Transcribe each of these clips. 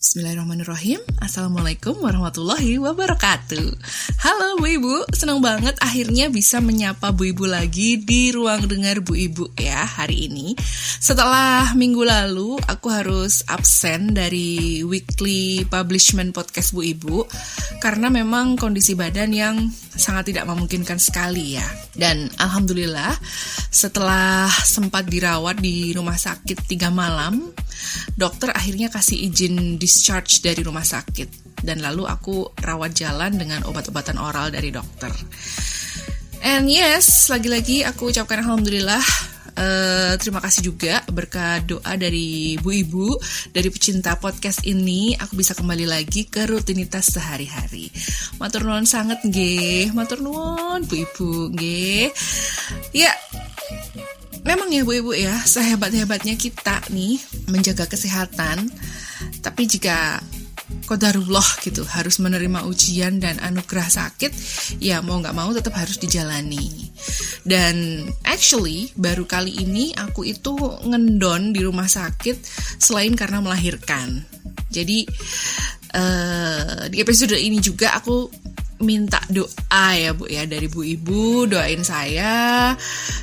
Bismillahirrahmanirrahim. Assalamualaikum warahmatullahi wabarakatuh. Halo Bu Ibu. Senang banget akhirnya bisa menyapa Bu Ibu lagi Di ruang dengar Bu Ibu ya hari ini. Setelah minggu lalu Aku harus absen dari weekly publishment podcast Bu Ibu Karena memang kondisi badan yang sangat tidak memungkinkan sekali ya. Dan Alhamdulillah setelah sempat dirawat di rumah sakit tiga malam dokter akhirnya kasih izin discharge dari rumah sakit dan lalu aku rawat jalan dengan obat-obatan oral dari dokter. And yes, lagi-lagi aku ucapkan alhamdulillah Uh, terima kasih juga berkat doa dari Bu Ibu dari pecinta podcast ini aku bisa kembali lagi ke rutinitas sehari-hari. Matur nuwun sangat nggih, matur nuwun Bu Ibu nggih. Ya, memang ya Bu Ibu ya, sehebat-hebatnya kita nih menjaga kesehatan, tapi jika kodarullah gitu harus menerima ujian dan anugerah sakit ya mau nggak mau tetap harus dijalani. Dan actually baru kali ini aku itu ngendon di rumah sakit selain karena melahirkan. Jadi uh, di episode ini juga aku minta doa ya Bu ya dari Bu Ibu doain saya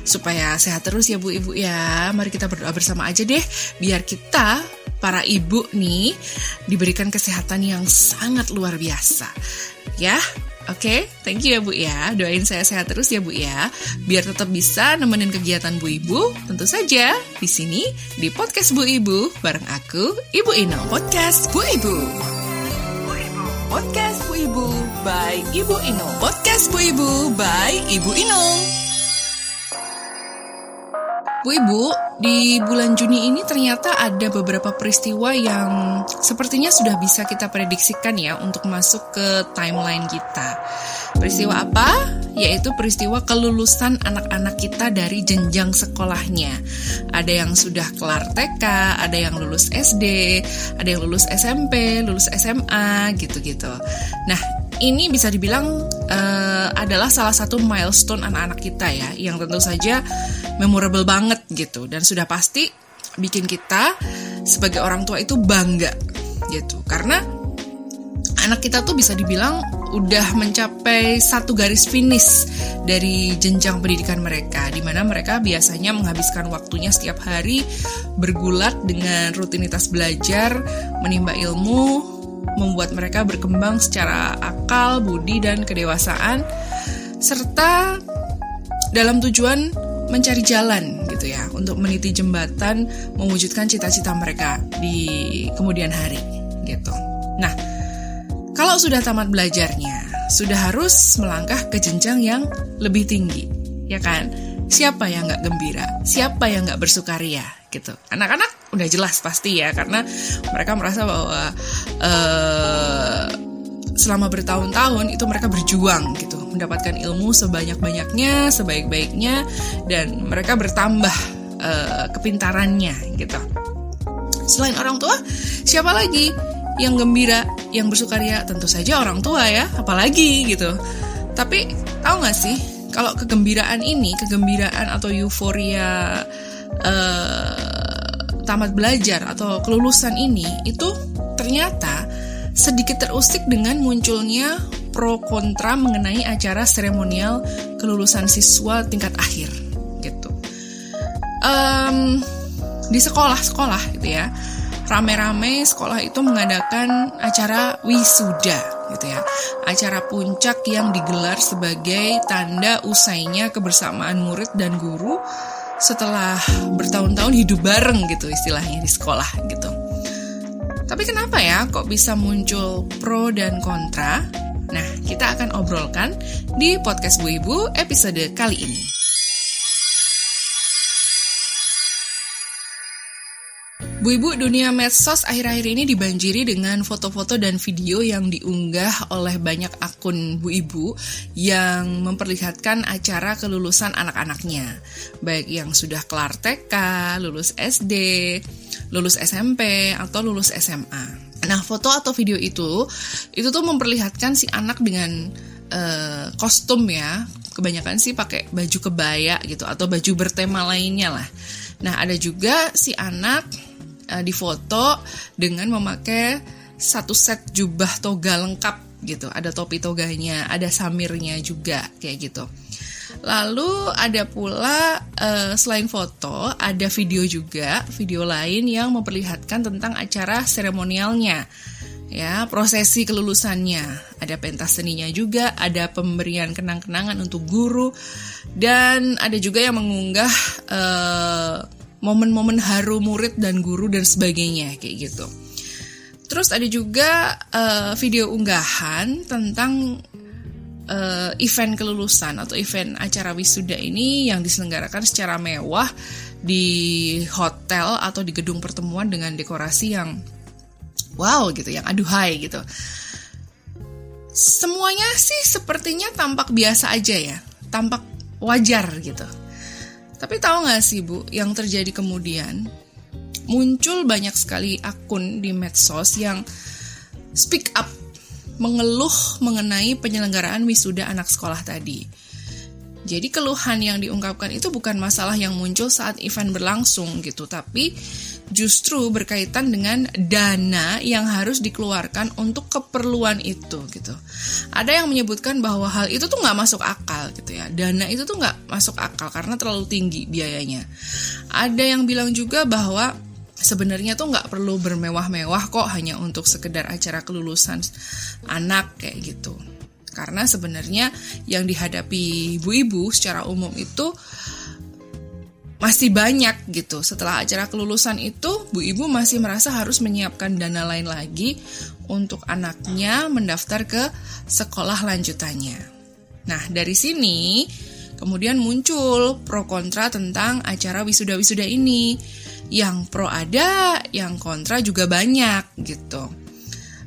supaya sehat terus ya Bu Ibu ya. Mari kita berdoa bersama aja deh biar kita para ibu nih diberikan kesehatan yang sangat luar biasa. Ya, Oke, okay, thank you ya Bu ya. Doain saya sehat terus ya Bu ya. Biar tetap bisa nemenin kegiatan Bu Ibu, tentu saja di sini di podcast Bu Ibu bareng aku, Ibu Ino. Podcast Bu Ibu. Podcast Bu Ibu by Ibu Ino. Podcast Bu Ibu by Ibu Ino. Bu Ibu, di bulan Juni ini ternyata ada beberapa peristiwa yang sepertinya sudah bisa kita prediksikan ya untuk masuk ke timeline kita. Peristiwa apa? Yaitu peristiwa kelulusan anak-anak kita dari jenjang sekolahnya. Ada yang sudah kelar TK, ada yang lulus SD, ada yang lulus SMP, lulus SMA, gitu-gitu. Nah, ini bisa dibilang uh, adalah salah satu milestone anak-anak kita ya, yang tentu saja memorable banget gitu dan sudah pasti bikin kita sebagai orang tua itu bangga gitu karena anak kita tuh bisa dibilang udah mencapai satu garis finish dari jenjang pendidikan mereka di mana mereka biasanya menghabiskan waktunya setiap hari bergulat dengan rutinitas belajar, menimba ilmu, membuat mereka berkembang secara akal, budi, dan kedewasaan, serta dalam tujuan mencari jalan gitu ya untuk meniti jembatan mewujudkan cita-cita mereka di kemudian hari gitu. Nah, kalau sudah tamat belajarnya, sudah harus melangkah ke jenjang yang lebih tinggi, ya kan? Siapa yang nggak gembira? Siapa yang nggak bersukaria? Gitu. Anak-anak udah jelas pasti ya karena mereka merasa bahwa uh, selama bertahun-tahun itu mereka berjuang gitu mendapatkan ilmu sebanyak-banyaknya sebaik-baiknya dan mereka bertambah uh, kepintarannya gitu selain orang tua siapa lagi yang gembira yang bersukaria tentu saja orang tua ya apalagi gitu tapi tahu nggak sih kalau kegembiraan ini kegembiraan atau euforia uh, tamat belajar atau kelulusan ini itu ternyata sedikit terusik dengan munculnya pro kontra mengenai acara seremonial kelulusan siswa tingkat akhir gitu. Um, di sekolah-sekolah gitu ya, rame-rame sekolah itu mengadakan acara wisuda gitu ya. Acara puncak yang digelar sebagai tanda usainya kebersamaan murid dan guru setelah bertahun-tahun hidup bareng gitu istilahnya di sekolah gitu. Tapi kenapa ya kok bisa muncul pro dan kontra? Nah, kita akan obrolkan di podcast Bu Ibu episode kali ini. Bu Ibu, dunia medsos akhir-akhir ini dibanjiri dengan foto-foto dan video yang diunggah oleh banyak akun Bu Ibu yang memperlihatkan acara kelulusan anak-anaknya. Baik yang sudah kelar TK, lulus SD, lulus SMP, atau lulus SMA. Nah, foto atau video itu, itu tuh memperlihatkan si anak dengan uh, kostum ya, kebanyakan sih pakai baju kebaya gitu, atau baju bertema lainnya lah. Nah, ada juga si anak uh, difoto dengan memakai satu set jubah toga lengkap gitu. Ada topi toganya, ada samirnya juga kayak gitu. Lalu ada pula uh, selain foto, ada video juga, video lain yang memperlihatkan tentang acara seremonialnya. Ya, prosesi kelulusannya. Ada pentas seninya juga, ada pemberian kenang-kenangan untuk guru dan ada juga yang mengunggah uh, momen-momen haru murid dan guru dan sebagainya kayak gitu. Terus ada juga uh, video unggahan tentang uh, event kelulusan atau event acara wisuda ini yang diselenggarakan secara mewah di hotel atau di gedung pertemuan dengan dekorasi yang wow gitu, yang aduhai gitu. Semuanya sih sepertinya tampak biasa aja ya, tampak wajar gitu. Tapi tahu nggak sih Bu, yang terjadi kemudian muncul banyak sekali akun di medsos yang speak up mengeluh mengenai penyelenggaraan wisuda anak sekolah tadi. Jadi keluhan yang diungkapkan itu bukan masalah yang muncul saat event berlangsung gitu, tapi justru berkaitan dengan dana yang harus dikeluarkan untuk keperluan itu gitu. Ada yang menyebutkan bahwa hal itu tuh nggak masuk akal gitu ya. Dana itu tuh nggak masuk akal karena terlalu tinggi biayanya. Ada yang bilang juga bahwa sebenarnya tuh nggak perlu bermewah-mewah kok hanya untuk sekedar acara kelulusan anak kayak gitu. Karena sebenarnya yang dihadapi ibu-ibu secara umum itu masih banyak gitu. Setelah acara kelulusan itu, Bu Ibu masih merasa harus menyiapkan dana lain lagi untuk anaknya mendaftar ke sekolah lanjutannya. Nah, dari sini kemudian muncul pro kontra tentang acara wisuda-wisuda ini. Yang pro ada, yang kontra juga banyak gitu.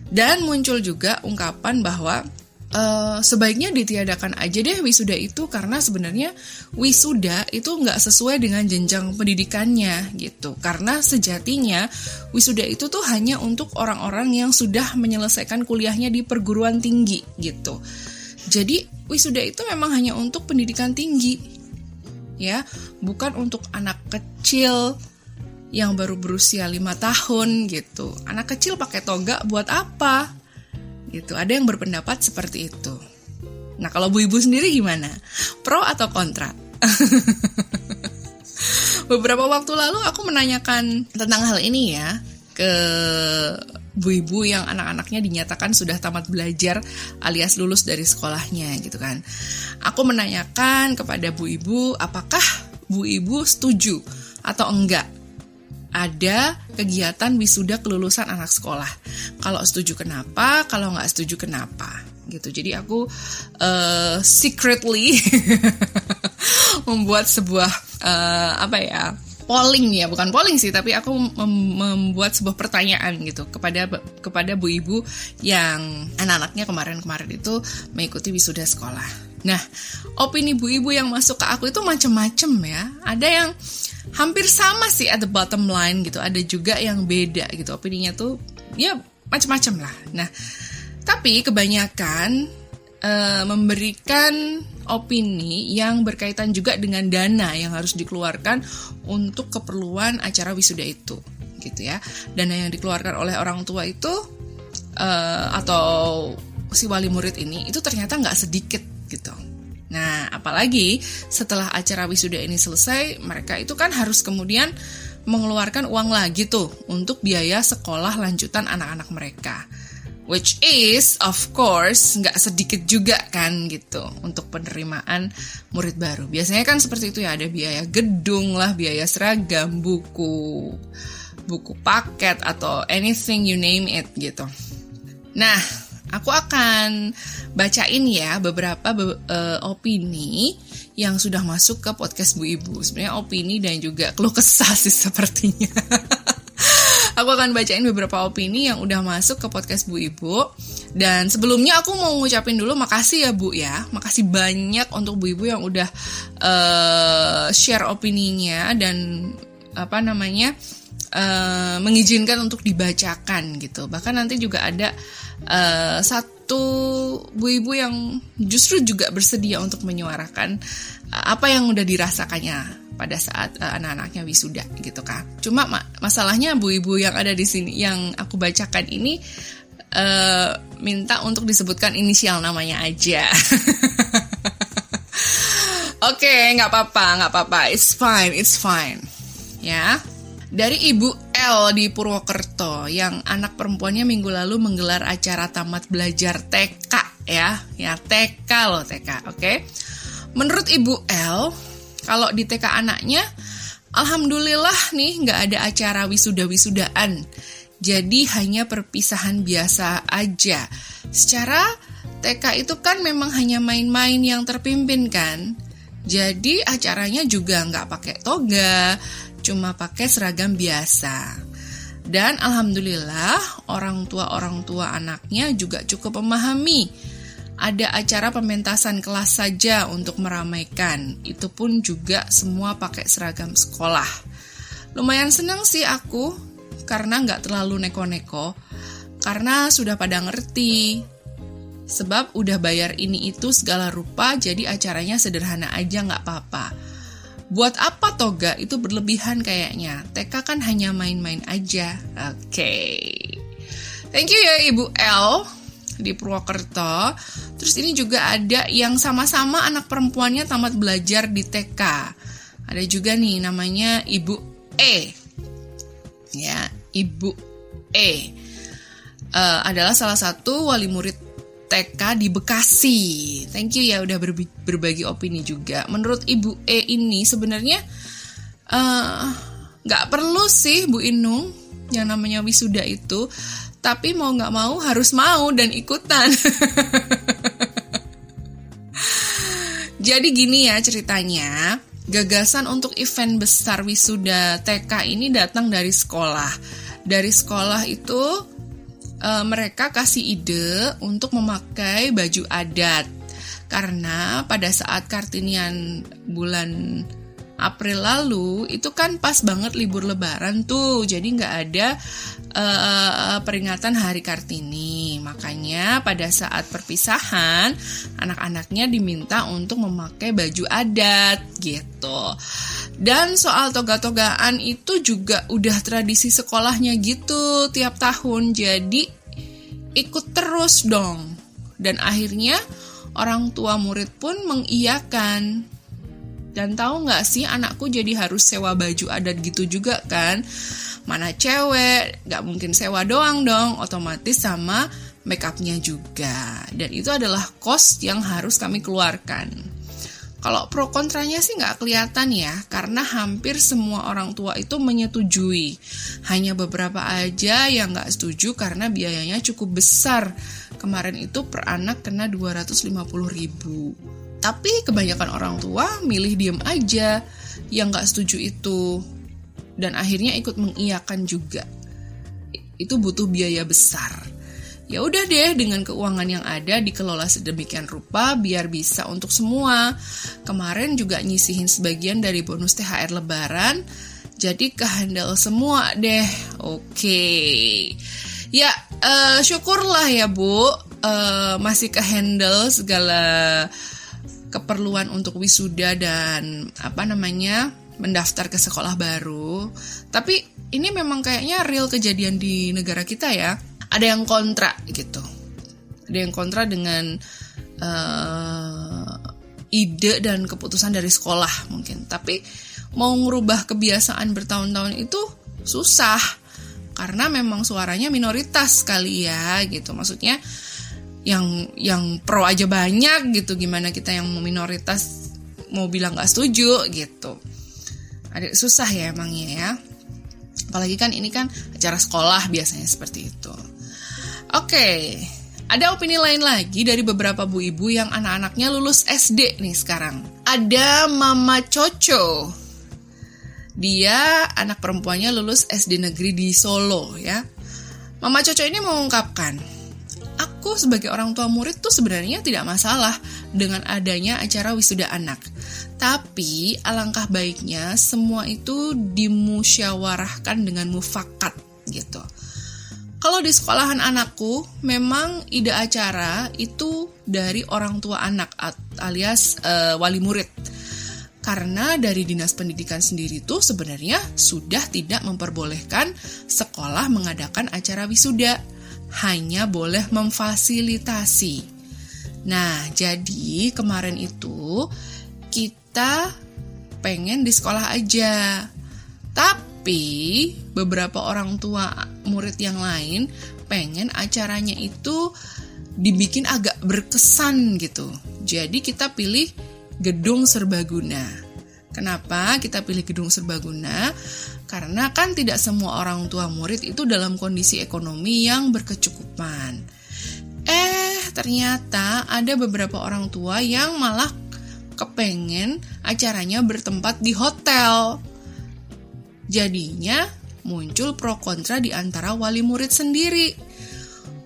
Dan muncul juga ungkapan bahwa uh, sebaiknya ditiadakan aja deh wisuda itu karena sebenarnya wisuda itu nggak sesuai dengan jenjang pendidikannya gitu. Karena sejatinya wisuda itu tuh hanya untuk orang-orang yang sudah menyelesaikan kuliahnya di perguruan tinggi gitu. Jadi wisuda itu memang hanya untuk pendidikan tinggi ya. Bukan untuk anak kecil yang baru berusia lima tahun gitu. Anak kecil pakai toga buat apa Gitu. Ada yang berpendapat seperti itu. Nah, kalau Bu Ibu sendiri gimana? Pro atau kontra? Beberapa waktu lalu aku menanyakan tentang hal ini ya ke bu ibu yang anak-anaknya dinyatakan sudah tamat belajar alias lulus dari sekolahnya gitu kan. Aku menanyakan kepada bu ibu apakah bu ibu setuju atau enggak ada kegiatan wisuda kelulusan anak sekolah. Kalau setuju kenapa, kalau nggak setuju kenapa, gitu. Jadi aku uh, secretly membuat sebuah uh, apa ya polling ya bukan polling sih tapi aku mem membuat sebuah pertanyaan gitu kepada kepada bu ibu yang anak-anaknya kemarin-kemarin itu mengikuti wisuda sekolah. Nah, opini bu ibu yang masuk ke aku itu macam-macam ya. Ada yang hampir sama sih at the bottom line gitu. Ada juga yang beda gitu opininya tuh ya macam-macam lah. Nah, tapi kebanyakan uh, memberikan opini yang berkaitan juga dengan dana yang harus dikeluarkan untuk keperluan acara wisuda itu gitu ya. Dana yang dikeluarkan oleh orang tua itu uh, atau si wali murid ini itu ternyata nggak sedikit gitu. Nah, apalagi setelah acara wisuda ini selesai, mereka itu kan harus kemudian mengeluarkan uang lagi tuh untuk biaya sekolah lanjutan anak-anak mereka. Which is, of course, nggak sedikit juga kan gitu untuk penerimaan murid baru. Biasanya kan seperti itu ya, ada biaya gedung lah, biaya seragam, buku, buku paket, atau anything you name it gitu. Nah, Aku akan bacain ya beberapa be uh, opini yang sudah masuk ke podcast Bu Ibu. Sebenarnya opini dan juga keluh kesah sih sepertinya. aku akan bacain beberapa opini yang udah masuk ke podcast Bu Ibu. Dan sebelumnya aku mau ngucapin dulu makasih ya Bu ya. Makasih banyak untuk Bu Ibu yang udah uh, share opininya dan apa namanya uh, mengizinkan untuk dibacakan gitu. Bahkan nanti juga ada uh, satu bu ibu yang justru juga bersedia untuk menyuarakan uh, apa yang udah dirasakannya pada saat anak-anaknya wisuda gitu kan. Cuma ma masalahnya bu ibu yang ada di sini yang aku bacakan ini uh, minta untuk disebutkan inisial namanya aja. Oke, okay, nggak apa-apa, nggak apa-apa. It's fine, it's fine. Ya. Dari Ibu L di Purwokerto yang anak perempuannya minggu lalu menggelar acara tamat belajar TK ya. Ya TK loh TK, oke. Okay? Menurut Ibu L, kalau di TK anaknya Alhamdulillah nih nggak ada acara wisuda-wisudaan. Jadi hanya perpisahan biasa aja. Secara TK itu kan memang hanya main-main yang terpimpin kan. Jadi acaranya juga nggak pakai toga, cuma pakai seragam biasa. Dan alhamdulillah orang tua-orang tua anaknya juga cukup memahami. Ada acara pementasan kelas saja untuk meramaikan. Itu pun juga semua pakai seragam sekolah. Lumayan senang sih aku karena nggak terlalu neko-neko. Karena sudah pada ngerti. Sebab udah bayar ini itu segala rupa jadi acaranya sederhana aja nggak apa-apa. Buat apa toga itu berlebihan kayaknya. TK kan hanya main-main aja. Oke. Okay. Thank you ya Ibu L di Purwokerto. Terus ini juga ada yang sama-sama anak perempuannya tamat belajar di TK. Ada juga nih namanya Ibu E. Ya, Ibu E. Uh, adalah salah satu wali murid TK di Bekasi. Thank you ya udah berbagi opini juga. Menurut Ibu E ini sebenarnya eh, nggak uh, perlu sih Bu Inung yang namanya wisuda itu, tapi mau nggak mau harus mau dan ikutan. Jadi gini ya ceritanya, gagasan untuk event besar wisuda TK ini datang dari sekolah. Dari sekolah itu uh, mereka kasih ide untuk memakai baju adat. Karena pada saat Kartinian bulan April lalu itu kan pas banget libur Lebaran tuh, jadi nggak ada uh, peringatan Hari Kartini. Makanya pada saat perpisahan anak-anaknya diminta untuk memakai baju adat gitu. Dan soal toga-togaan itu juga udah tradisi sekolahnya gitu tiap tahun, jadi ikut terus dong. Dan akhirnya orang tua murid pun mengiyakan dan tahu nggak sih anakku jadi harus sewa baju adat gitu juga kan? Mana cewek, nggak mungkin sewa doang dong, otomatis sama makeupnya juga. Dan itu adalah cost yang harus kami keluarkan. Kalau pro kontranya sih nggak kelihatan ya, karena hampir semua orang tua itu menyetujui. Hanya beberapa aja yang nggak setuju karena biayanya cukup besar. Kemarin itu per anak kena 250 ribu. Tapi kebanyakan orang tua milih diem aja yang gak setuju itu. Dan akhirnya ikut mengiyakan juga. Itu butuh biaya besar. Ya udah deh dengan keuangan yang ada dikelola sedemikian rupa biar bisa untuk semua. Kemarin juga nyisihin sebagian dari bonus THR lebaran. Jadi kehandle semua deh. Oke. Ya, uh, syukurlah ya Bu. Uh, masih kehandle segala keperluan untuk wisuda dan apa namanya mendaftar ke sekolah baru. Tapi ini memang kayaknya real kejadian di negara kita ya. Ada yang kontra gitu. Ada yang kontra dengan uh, ide dan keputusan dari sekolah mungkin. Tapi mau ngubah kebiasaan bertahun-tahun itu susah karena memang suaranya minoritas kali ya gitu. Maksudnya yang yang pro aja banyak gitu gimana kita yang minoritas mau bilang nggak setuju gitu ada susah ya emangnya ya apalagi kan ini kan acara sekolah biasanya seperti itu oke Ada opini lain lagi dari beberapa bu ibu yang anak-anaknya lulus SD nih sekarang. Ada Mama Coco. Dia anak perempuannya lulus SD negeri di Solo ya. Mama Coco ini mengungkapkan, aku sebagai orang tua murid tuh sebenarnya tidak masalah dengan adanya acara wisuda anak. Tapi alangkah baiknya semua itu dimusyawarahkan dengan mufakat gitu. Kalau di sekolahan anakku, memang ide acara itu dari orang tua anak alias uh, wali murid. Karena dari dinas pendidikan sendiri tuh sebenarnya sudah tidak memperbolehkan sekolah mengadakan acara wisuda, hanya boleh memfasilitasi. Nah, jadi kemarin itu kita pengen di sekolah aja. Tapi beberapa orang tua murid yang lain pengen acaranya itu dibikin agak berkesan gitu. Jadi kita pilih gedung serbaguna. Kenapa kita pilih gedung serbaguna? Karena kan tidak semua orang tua murid itu dalam kondisi ekonomi yang berkecukupan. Eh, ternyata ada beberapa orang tua yang malah kepengen acaranya bertempat di hotel. Jadinya muncul pro kontra di antara wali murid sendiri.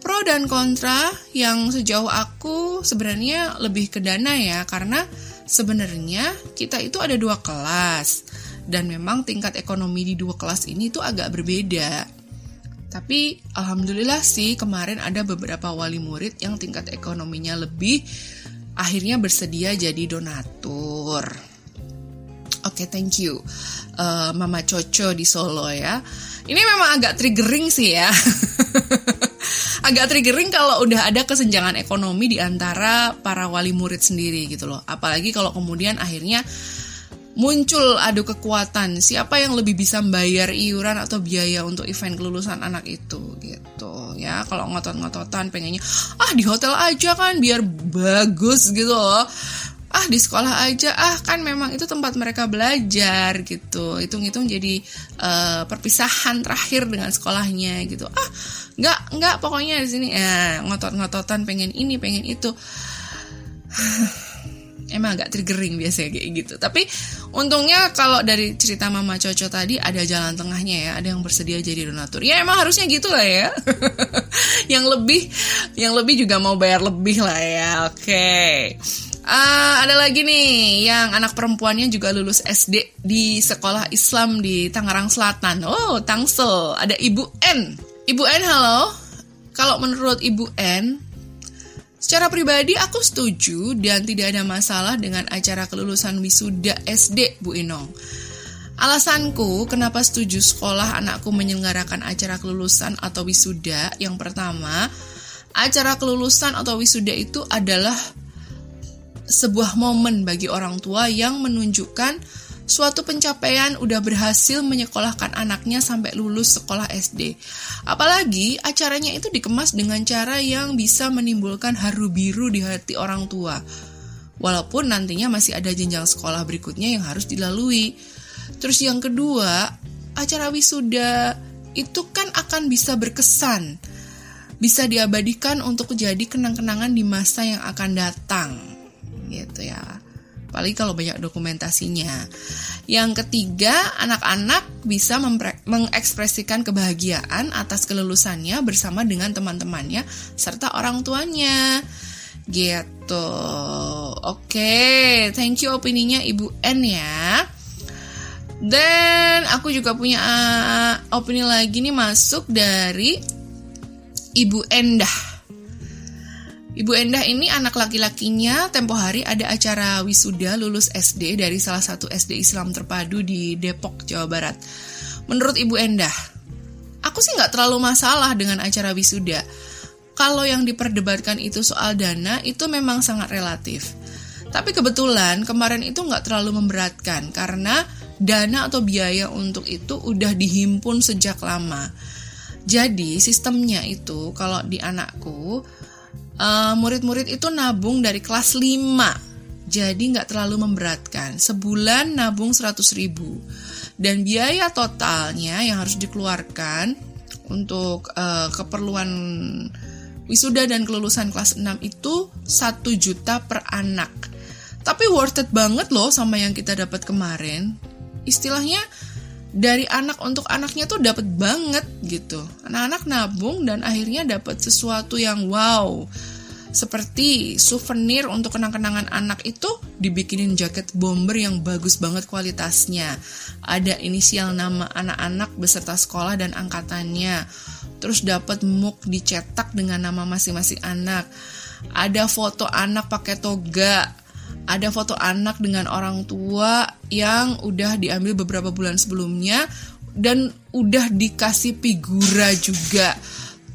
Pro dan kontra yang sejauh aku sebenarnya lebih ke dana ya, karena sebenarnya kita itu ada dua kelas dan memang tingkat ekonomi di dua kelas ini tuh agak berbeda. Tapi alhamdulillah sih kemarin ada beberapa wali murid yang tingkat ekonominya lebih akhirnya bersedia jadi donatur. Oke, okay, thank you uh, Mama Coco di Solo ya. Ini memang agak triggering sih ya. agak triggering kalau udah ada kesenjangan ekonomi di antara para wali murid sendiri gitu loh. Apalagi kalau kemudian akhirnya muncul adu kekuatan. Siapa yang lebih bisa membayar iuran atau biaya untuk event kelulusan anak itu gitu ya. Kalau ngotot-ngototan pengennya ah di hotel aja kan biar bagus gitu loh ah di sekolah aja. Ah kan memang itu tempat mereka belajar gitu. Hitung-hitung jadi uh, perpisahan terakhir dengan sekolahnya gitu. Ah nggak nggak pokoknya di sini. Ya ngotot-ngototan pengen ini pengen itu. Emang agak triggering biasanya kayak gitu. Tapi untungnya kalau dari cerita mama Coco tadi ada jalan tengahnya ya. Ada yang bersedia jadi donatur. Ya emang harusnya gitu lah ya. Yang lebih yang lebih juga mau bayar lebih lah ya. Oke. okay. Uh, ada lagi nih yang anak perempuannya juga lulus SD di sekolah Islam di Tangerang Selatan. Oh, Tangsel. Ada Ibu N. Ibu N, halo. Kalau menurut Ibu N, secara pribadi aku setuju dan tidak ada masalah dengan acara kelulusan wisuda SD, Bu Inong. Alasanku kenapa setuju sekolah anakku menyelenggarakan acara kelulusan atau wisuda, yang pertama, acara kelulusan atau wisuda itu adalah sebuah momen bagi orang tua yang menunjukkan suatu pencapaian udah berhasil menyekolahkan anaknya sampai lulus sekolah SD. Apalagi acaranya itu dikemas dengan cara yang bisa menimbulkan haru biru di hati orang tua. Walaupun nantinya masih ada jenjang sekolah berikutnya yang harus dilalui. Terus yang kedua, acara wisuda itu kan akan bisa berkesan. Bisa diabadikan untuk jadi kenang-kenangan di masa yang akan datang gitu ya apalagi kalau banyak dokumentasinya. Yang ketiga, anak-anak bisa mengekspresikan kebahagiaan atas kelulusannya bersama dengan teman-temannya serta orang tuanya. Gitu. Oke, okay. thank you opininya Ibu N ya. Dan aku juga punya uh, opini lagi nih masuk dari Ibu Endah. Ibu Endah ini anak laki-lakinya tempo hari ada acara wisuda lulus SD dari salah satu SD Islam terpadu di Depok, Jawa Barat. Menurut Ibu Endah, aku sih nggak terlalu masalah dengan acara wisuda. Kalau yang diperdebatkan itu soal dana, itu memang sangat relatif. Tapi kebetulan kemarin itu nggak terlalu memberatkan karena dana atau biaya untuk itu udah dihimpun sejak lama. Jadi sistemnya itu kalau di anakku uh, murid-murid itu nabung dari kelas 5 jadi nggak terlalu memberatkan sebulan nabung 100 ribu dan biaya totalnya yang harus dikeluarkan untuk uh, keperluan Wisuda dan kelulusan kelas 6 itu 1 juta per anak. Tapi worth it banget loh sama yang kita dapat kemarin. Istilahnya dari anak untuk anaknya tuh dapat banget gitu. Anak-anak nabung dan akhirnya dapat sesuatu yang wow seperti souvenir untuk kenang-kenangan anak itu dibikinin jaket bomber yang bagus banget kualitasnya. Ada inisial nama anak-anak beserta sekolah dan angkatannya. Terus dapat muk dicetak dengan nama masing-masing anak. Ada foto anak pakai toga. Ada foto anak dengan orang tua yang udah diambil beberapa bulan sebelumnya dan udah dikasih figura juga.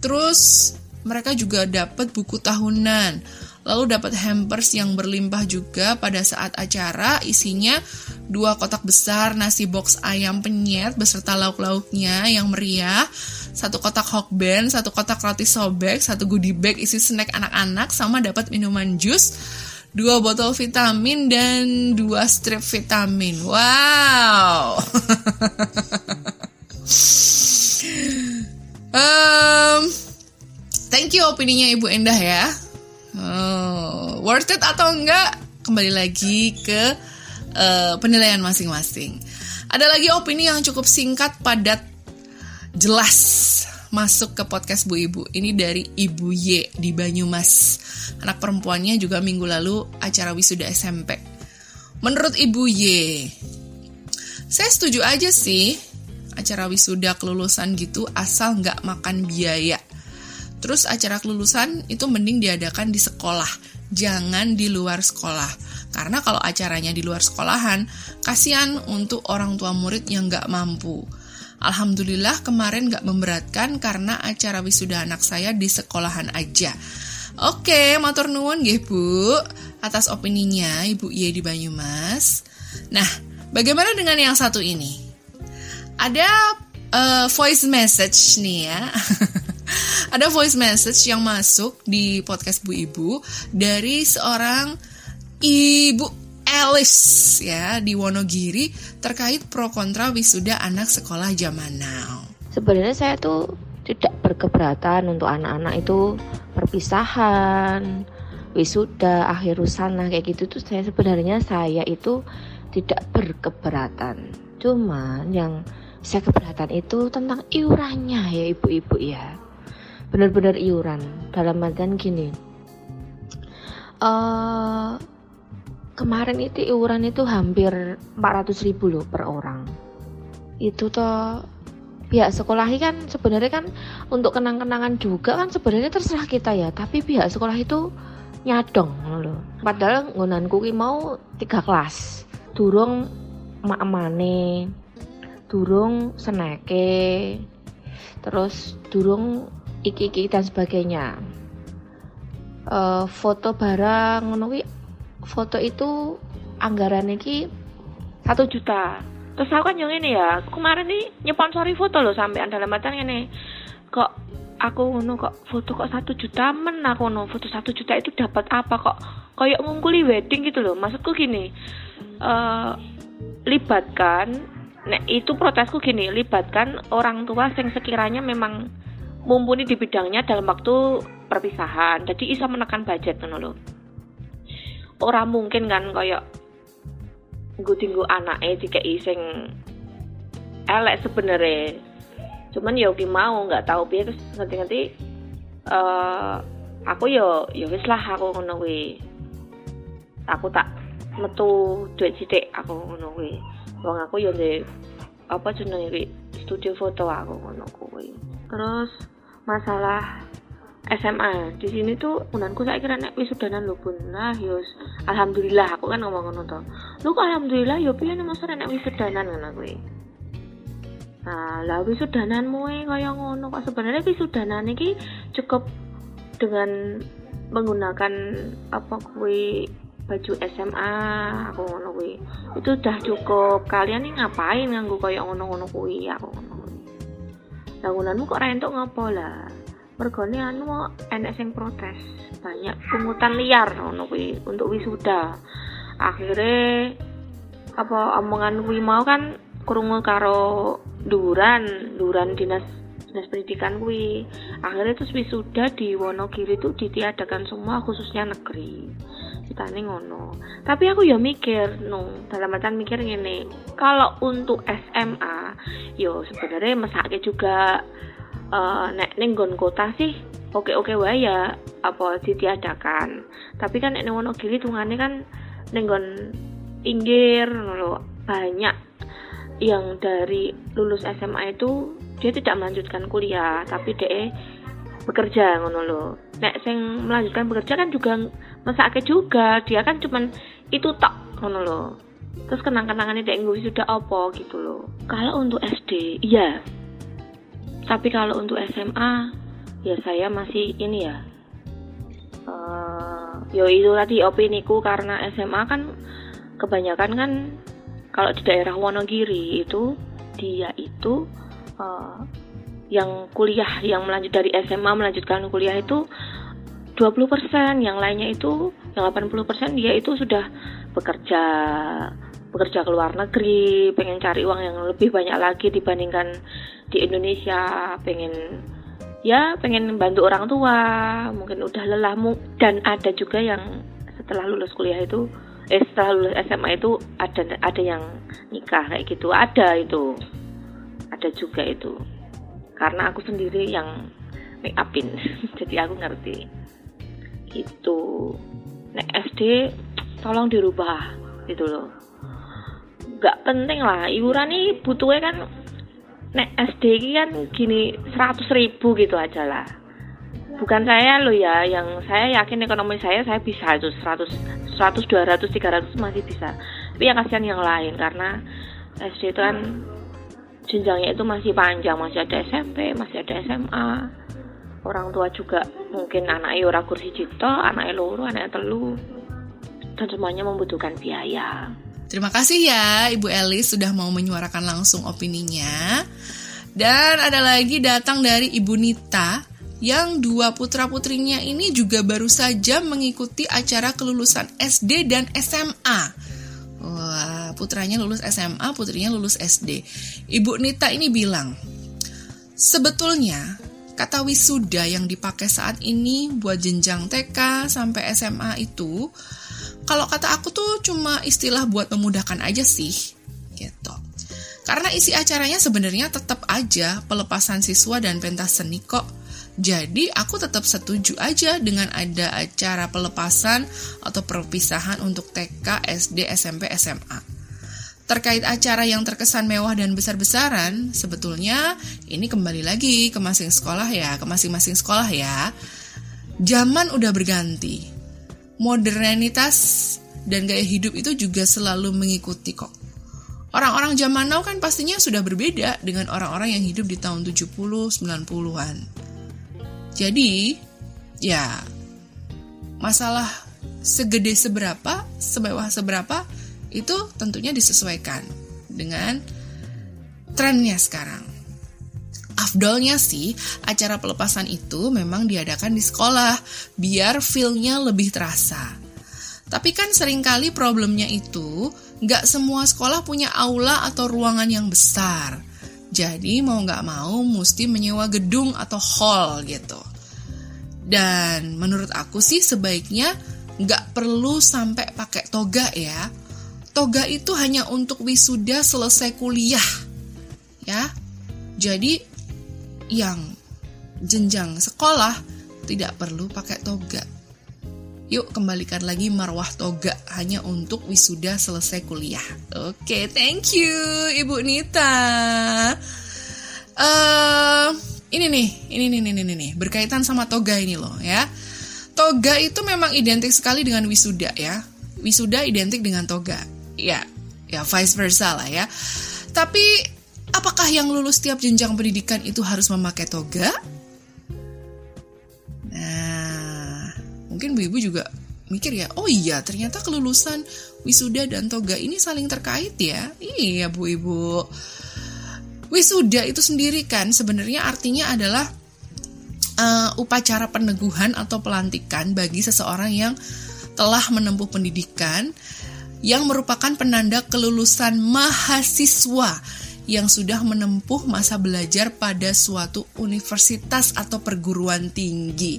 Terus mereka juga dapat buku tahunan. Lalu dapat hampers yang berlimpah juga pada saat acara isinya dua kotak besar nasi box ayam penyet beserta lauk-lauknya yang meriah, satu kotak hokben, satu kotak roti sobek, satu goodie bag isi snack anak-anak sama dapat minuman jus, dua botol vitamin dan dua strip vitamin. Wow. um, Thank you opininya Ibu Endah ya. Oh, worth it atau enggak? Kembali lagi ke uh, penilaian masing-masing. Ada lagi opini yang cukup singkat, padat, jelas masuk ke podcast Bu Ibu. Ini dari Ibu Y di Banyumas. Anak perempuannya juga minggu lalu acara wisuda SMP. Menurut Ibu Y, saya setuju aja sih acara wisuda kelulusan gitu asal nggak makan biaya Terus acara kelulusan itu mending diadakan di sekolah, jangan di luar sekolah. Karena kalau acaranya di luar sekolahan, kasihan untuk orang tua murid yang nggak mampu. Alhamdulillah kemarin nggak memberatkan karena acara wisuda anak saya di sekolahan aja. Oke, motor nuwun nggih Bu atas opininya Ibu Ye di Banyumas. Nah, bagaimana dengan yang satu ini? Ada uh, voice message nih ya. ada voice message yang masuk di podcast Bu Ibu dari seorang Ibu Alice ya di Wonogiri terkait pro kontra wisuda anak sekolah zaman now. Sebenarnya saya tuh tidak berkeberatan untuk anak-anak itu perpisahan, wisuda, akhir rusana kayak gitu tuh saya sebenarnya saya itu tidak berkeberatan. Cuman yang saya keberatan itu tentang iurannya ya ibu-ibu ya benar-benar iuran dalam artian gini uh, kemarin itu iuran itu hampir 400 ribu loh per orang. Itu toh pihak sekolah kan sebenarnya kan untuk kenang-kenangan juga kan sebenarnya terserah kita ya tapi pihak sekolah itu nyadong loh padahal ngunanku mau tiga kelas. Durung mak mane durung seneke terus durung iki-iki dan sebagainya. Uh, foto barang ngono foto itu anggaran iki satu juta. Terus aku kan yang ini ya kemarin nih nyponsori foto loh sampai dalam mata ini kok aku ngono kok foto kok satu juta men aku ngono foto satu juta itu dapat apa kok? Kayak ngungkuli wedding gitu loh. Maksudku gini uh, libatkan nah itu protesku gini libatkan orang tua yang sekiranya memang mumpuni di bidangnya dalam waktu perpisahan. Jadi bisa menekan budget kan loh orang mungkin kan gue tinggu eh jika iseng elek sebenarnya cuman ya mau nggak tahu biar terus nanti uh, aku yo ya wis lah aku ngono aku tak metu duit sithik aku ngono kuwi. Wong aku yo apa jenenge studio foto aku ngono kuwi. Terus masalah SMA di sini tuh unanku saya kira nek wisudanan lho pun nah yus alhamdulillah aku kan ngomong ngono to. Lu kok alhamdulillah? Yo piye nek masa nek wisudanan ngono kuwi? Nah lah wisudananmu e kaya ngono. Kok sebenarnya wisudanan iki cukup dengan menggunakan apa kuwi? Baju SMA aku ngono kuwi. Itu udah cukup. Kalian nih ngapain nganggo kaya ngono-ngono kuwi? Aku ngono bangunanmu kok rentuk ngopo lah mergone anu enek sing protes. Banyak pungutan liar ngono kuwi untuk wisuda. Akhirnya apa omongan kuwi mau kan krungu karo duran duran dinas dinas pendidikan kuwi. Akhirnya terus wisuda di Wonogiri itu ditiadakan semua khususnya negeri. Kita nih ngono. Tapi aku ya mikir no dalam artian mikir gini kalau untuk SMA yo sebenarnya mesake juga uh, nek ning kota sih oke oke wae ya apa ditiadakan. Tapi kan nek Wonogiri tungane kan ning pinggir ngono banyak yang dari lulus SMA itu dia tidak melanjutkan kuliah tapi dia bekerja ngono lo nek sing melanjutkan bekerja kan juga masake juga dia kan cuman itu tak ngono lo terus kenang-kenangan ini dia sudah apa gitu loh kalau untuk SD iya tapi kalau untuk SMA ya saya masih ini ya. Uh, yo itu tadi opini ku karena SMA kan kebanyakan kan kalau di daerah Wonogiri itu dia itu uh, yang kuliah yang melanjut dari SMA melanjutkan kuliah itu 20%, yang lainnya itu yang 80% dia itu sudah bekerja bekerja ke luar negeri, pengen cari uang yang lebih banyak lagi dibandingkan di Indonesia, pengen ya pengen bantu orang tua, mungkin udah lelah dan ada juga yang setelah lulus kuliah itu eh setelah lulus SMA itu ada ada yang nikah kayak gitu, ada itu. Ada juga itu. Karena aku sendiri yang make upin. Jadi aku ngerti. Itu nek SD tolong dirubah gitu loh. Nggak penting lah. Iuran nih butuhnya kan nek SD ini kan gini 100 ribu gitu aja lah. Bukan saya loh ya yang saya yakin ekonomi saya saya bisa itu 100 100 200 300 masih bisa. Tapi yang kasihan yang lain karena SD itu kan jenjangnya itu masih panjang. Masih ada SMP masih ada SMA orang tua juga mungkin anaknya orang kursi cipto anaknya loro anaknya telu. Dan semuanya membutuhkan biaya terima kasih ya Ibu Elis sudah mau menyuarakan langsung opininya dan ada lagi datang dari Ibu Nita yang dua putra putrinya ini juga baru saja mengikuti acara kelulusan SD dan SMA Wah, putranya lulus SMA, putrinya lulus SD. Ibu Nita ini bilang, sebetulnya kata wisuda yang dipakai saat ini buat jenjang TK sampai SMA itu, kalau kata aku tuh cuma istilah buat memudahkan aja sih, gitu. Karena isi acaranya sebenarnya tetap aja pelepasan siswa dan pentas seni kok jadi aku tetap setuju aja dengan ada acara pelepasan atau perpisahan untuk TK, SD, SMP, SMA. Terkait acara yang terkesan mewah dan besar-besaran, sebetulnya ini kembali lagi ke masing sekolah ya, ke masing-masing sekolah ya. Zaman udah berganti. Modernitas dan gaya hidup itu juga selalu mengikuti kok. Orang-orang zaman now kan pastinya sudah berbeda dengan orang-orang yang hidup di tahun 70, 90-an. Jadi, ya masalah segede seberapa, semewah seberapa itu tentunya disesuaikan dengan trennya sekarang. Afdolnya sih, acara pelepasan itu memang diadakan di sekolah, biar feel-nya lebih terasa. Tapi kan sering kali problemnya itu, nggak semua sekolah punya aula atau ruangan yang besar. Jadi mau nggak mau mesti menyewa gedung atau hall gitu. Dan menurut aku sih sebaiknya nggak perlu sampai pakai toga ya. Toga itu hanya untuk wisuda selesai kuliah. Ya. Jadi yang jenjang sekolah tidak perlu pakai toga. Yuk kembalikan lagi marwah toga hanya untuk wisuda selesai kuliah. Oke, okay, thank you Ibu Nita. Uh, ini nih, ini nih, ini nih, nih, berkaitan sama toga ini loh ya. Toga itu memang identik sekali dengan wisuda ya. Wisuda identik dengan toga. Ya, ya vice versa lah ya. Tapi apakah yang lulus tiap jenjang pendidikan itu harus memakai toga? Nah, mungkin bu ibu juga mikir ya, oh iya ternyata kelulusan wisuda dan toga ini saling terkait ya. Iya bu ibu. Wisuda itu sendiri kan sebenarnya artinya adalah uh, upacara peneguhan atau pelantikan bagi seseorang yang telah menempuh pendidikan yang merupakan penanda kelulusan mahasiswa yang sudah menempuh masa belajar pada suatu universitas atau perguruan tinggi.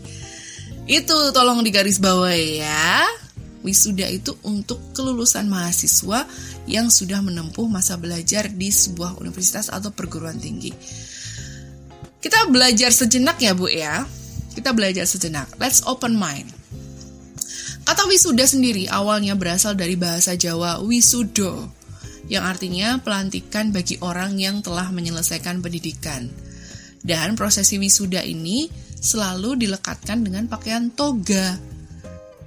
Itu tolong digarisbawahi ya. Wisuda itu untuk kelulusan mahasiswa yang sudah menempuh masa belajar di sebuah universitas atau perguruan tinggi. Kita belajar sejenak ya Bu ya. Kita belajar sejenak. Let's open mind. Kata wisuda sendiri awalnya berasal dari bahasa Jawa wisudo, yang artinya pelantikan bagi orang yang telah menyelesaikan pendidikan. Dan prosesi wisuda ini selalu dilekatkan dengan pakaian toga.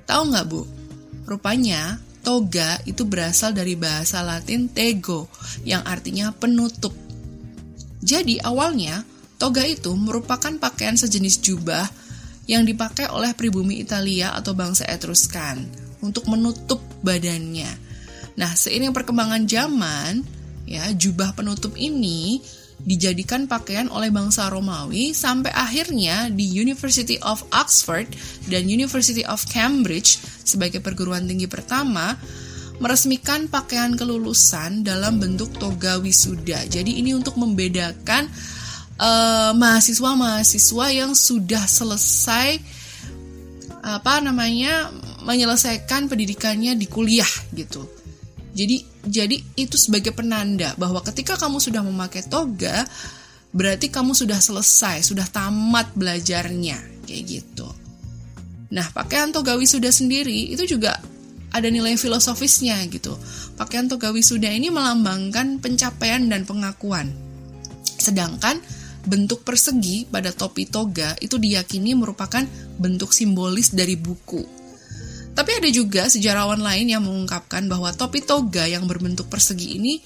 Tahu nggak Bu? Rupanya, toga itu berasal dari bahasa Latin tego, yang artinya penutup. Jadi awalnya, toga itu merupakan pakaian sejenis jubah yang dipakai oleh pribumi Italia atau bangsa Etruskan untuk menutup badannya. Nah, seiring perkembangan zaman, ya, jubah penutup ini dijadikan pakaian oleh bangsa Romawi sampai akhirnya di University of Oxford dan University of Cambridge sebagai perguruan tinggi pertama meresmikan pakaian kelulusan dalam bentuk toga wisuda. Jadi ini untuk membedakan mahasiswa-mahasiswa uh, yang sudah selesai apa namanya menyelesaikan pendidikannya di kuliah gitu. Jadi jadi itu sebagai penanda bahwa ketika kamu sudah memakai toga berarti kamu sudah selesai, sudah tamat belajarnya kayak gitu. Nah, pakaian toga wisuda sendiri itu juga ada nilai filosofisnya gitu. Pakaian toga wisuda ini melambangkan pencapaian dan pengakuan. Sedangkan bentuk persegi pada topi toga itu diyakini merupakan bentuk simbolis dari buku tapi ada juga sejarawan lain yang mengungkapkan bahwa topi toga yang berbentuk persegi ini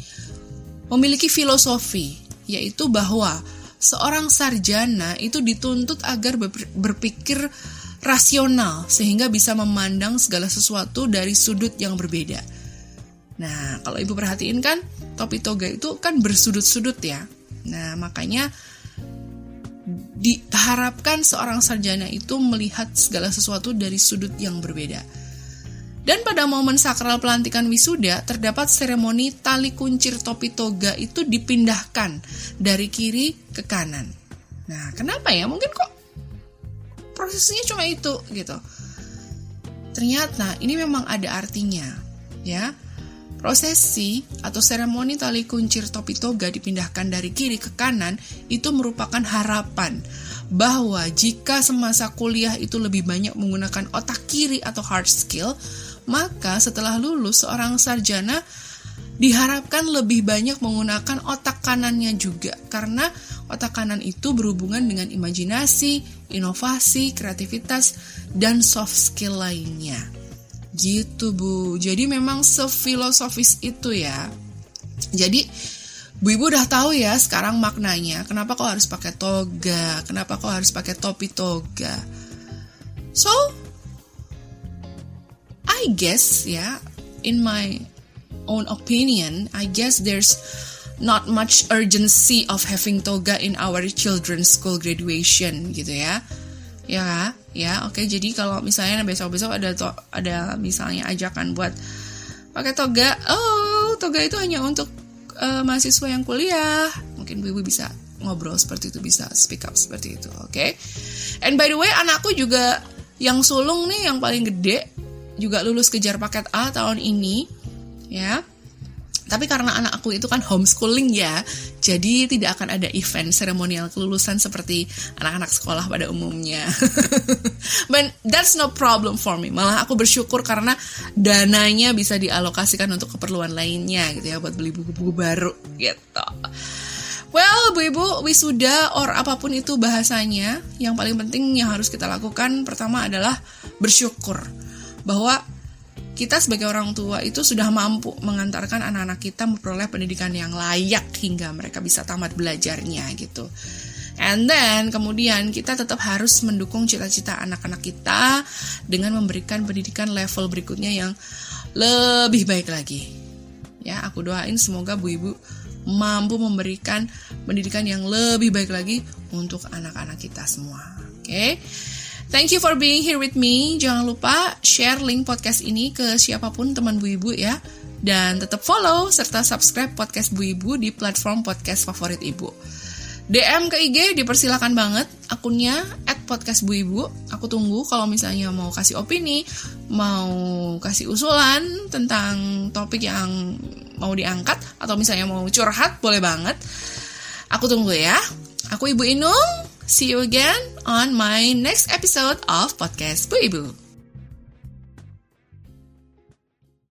memiliki filosofi, yaitu bahwa seorang sarjana itu dituntut agar berpikir rasional sehingga bisa memandang segala sesuatu dari sudut yang berbeda. Nah, kalau ibu perhatiin kan, topi toga itu kan bersudut-sudut ya. Nah, makanya diharapkan seorang sarjana itu melihat segala sesuatu dari sudut yang berbeda. Dan pada momen sakral pelantikan wisuda, terdapat seremoni tali kuncir topi toga itu dipindahkan dari kiri ke kanan. Nah, kenapa ya? Mungkin kok prosesnya cuma itu gitu. Ternyata ini memang ada artinya, ya. Prosesi atau seremoni tali kuncir topi toga dipindahkan dari kiri ke kanan itu merupakan harapan bahwa jika semasa kuliah itu lebih banyak menggunakan otak kiri atau hard skill, maka setelah lulus seorang sarjana diharapkan lebih banyak menggunakan otak kanannya juga karena otak kanan itu berhubungan dengan imajinasi, inovasi, kreativitas, dan soft skill lainnya. Gitu Bu. Jadi memang sefilosofis itu ya. Jadi Bu Ibu udah tahu ya sekarang maknanya. Kenapa kau harus pakai toga? Kenapa kau harus pakai topi toga? So, I guess ya, in my own opinion, I guess there's not much urgency of having toga in our children's school graduation gitu ya. Ya, ya oke. Jadi kalau misalnya besok-besok ada to ada misalnya ajakan buat pakai toga. Oh toga itu hanya untuk uh, mahasiswa yang kuliah. Mungkin ibu bisa ngobrol seperti itu bisa speak up seperti itu oke? Okay? and by the way anakku juga yang sulung nih yang paling gede juga lulus kejar paket A tahun ini ya tapi karena anak aku itu kan homeschooling ya, jadi tidak akan ada event seremonial kelulusan seperti anak-anak sekolah pada umumnya. But that's no problem for me. Malah aku bersyukur karena dananya bisa dialokasikan untuk keperluan lainnya gitu ya, buat beli buku-buku baru gitu. Well, Bu Ibu, wisuda or apa pun itu bahasanya, yang paling penting yang harus kita lakukan pertama adalah bersyukur bahwa kita sebagai orang tua itu sudah mampu mengantarkan anak-anak kita memperoleh pendidikan yang layak hingga mereka bisa tamat belajarnya gitu. And then kemudian kita tetap harus mendukung cita-cita anak-anak kita dengan memberikan pendidikan level berikutnya yang lebih baik lagi. Ya, aku doain semoga Bu Ibu mampu memberikan pendidikan yang lebih baik lagi untuk anak-anak kita semua. Oke. Okay? Thank you for being here with me. Jangan lupa share link podcast ini ke siapa pun teman Bu Ibu ya. Dan tetap follow serta subscribe podcast Bu Ibu di platform podcast favorit Ibu. DM ke IG dipersilakan banget akunnya at podcast Bu Ibu. Aku tunggu kalau misalnya mau kasih opini, mau kasih usulan tentang topik yang mau diangkat atau misalnya mau curhat boleh banget. Aku tunggu ya. Aku Ibu Inung. See you again on my next episode of podcast Bu Ibu.